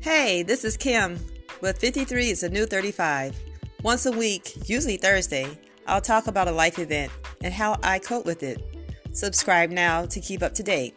Hey, this is Kim with 53 is a new 35. Once a week, usually Thursday, I'll talk about a life event and how I cope with it. Subscribe now to keep up to date.